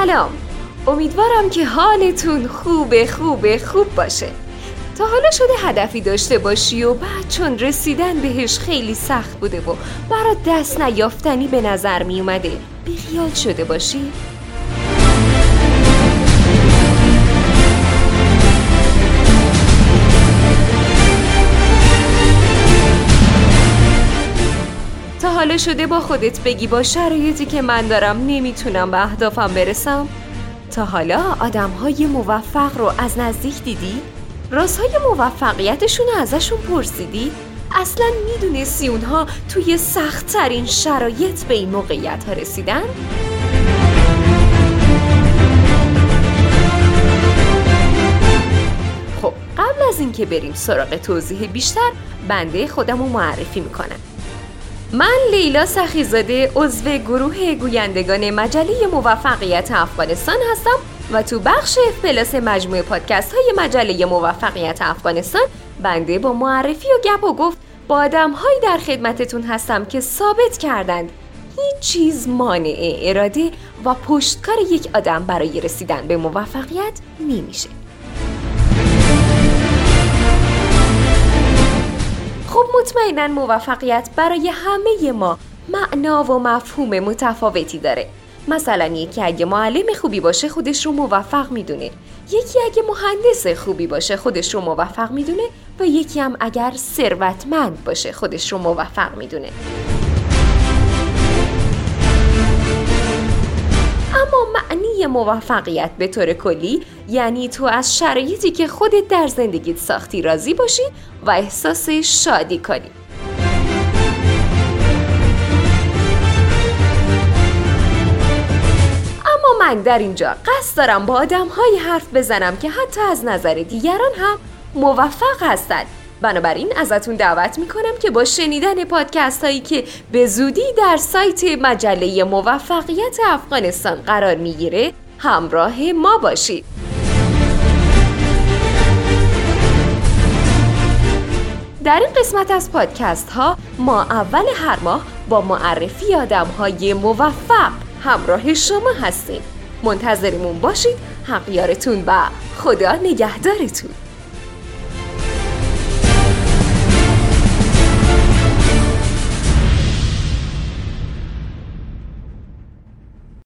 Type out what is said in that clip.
سلام امیدوارم که حالتون خوب خوب خوب باشه تا حالا شده هدفی داشته باشی و بعد چون رسیدن بهش خیلی سخت بوده و برات دست نیافتنی به نظر می اومده بیخیال شده باشی؟ حالا شده با خودت بگی با شرایطی که من دارم نمی‌تونم به اهدافم برسم؟ تا حالا آدم های موفق رو از نزدیک دیدی؟ رازهای موفقیتشون رو ازشون پرسیدی؟ اصلا می‌دونستی اونها توی سختترین شرایط به این موقعیت ها رسیدن؟ خب قبل از اینکه بریم سراغ توضیح بیشتر بنده خودم رو معرفی می‌کنم من لیلا سخیزاده عضو گروه گویندگان مجله موفقیت افغانستان هستم و تو بخش پلاس مجموعه پادکست های مجله موفقیت افغانستان بنده با معرفی و گپ و گفت با آدم هایی در خدمتتون هستم که ثابت کردند هیچ چیز مانع اراده و پشتکار یک آدم برای رسیدن به موفقیت نمیشه. مطمئنا موفقیت برای همه ما معنا و مفهوم متفاوتی داره. مثلا یکی اگه معلم خوبی باشه خودش رو موفق می‌دونه. یکی اگه مهندس خوبی باشه خودش رو موفق می‌دونه و یکی هم اگر ثروتمند باشه خودش رو موفق می‌دونه. موفقیت به طور کلی یعنی تو از شرایطی که خودت در زندگیت ساختی راضی باشی و احساس شادی کنی. من در اینجا قصد دارم با آدم های حرف بزنم که حتی از نظر دیگران هم موفق هستند بنابراین ازتون دعوت می‌کنم که با شنیدن پادکست هایی که به زودی در سایت مجله موفقیت افغانستان قرار می‌گیره همراه ما باشید. در این قسمت از پادکست ها ما اول هر ماه با معرفی آدم های موفق همراه شما هستیم. منتظرمون باشید. حقیارتون و خدا نگهدارتون.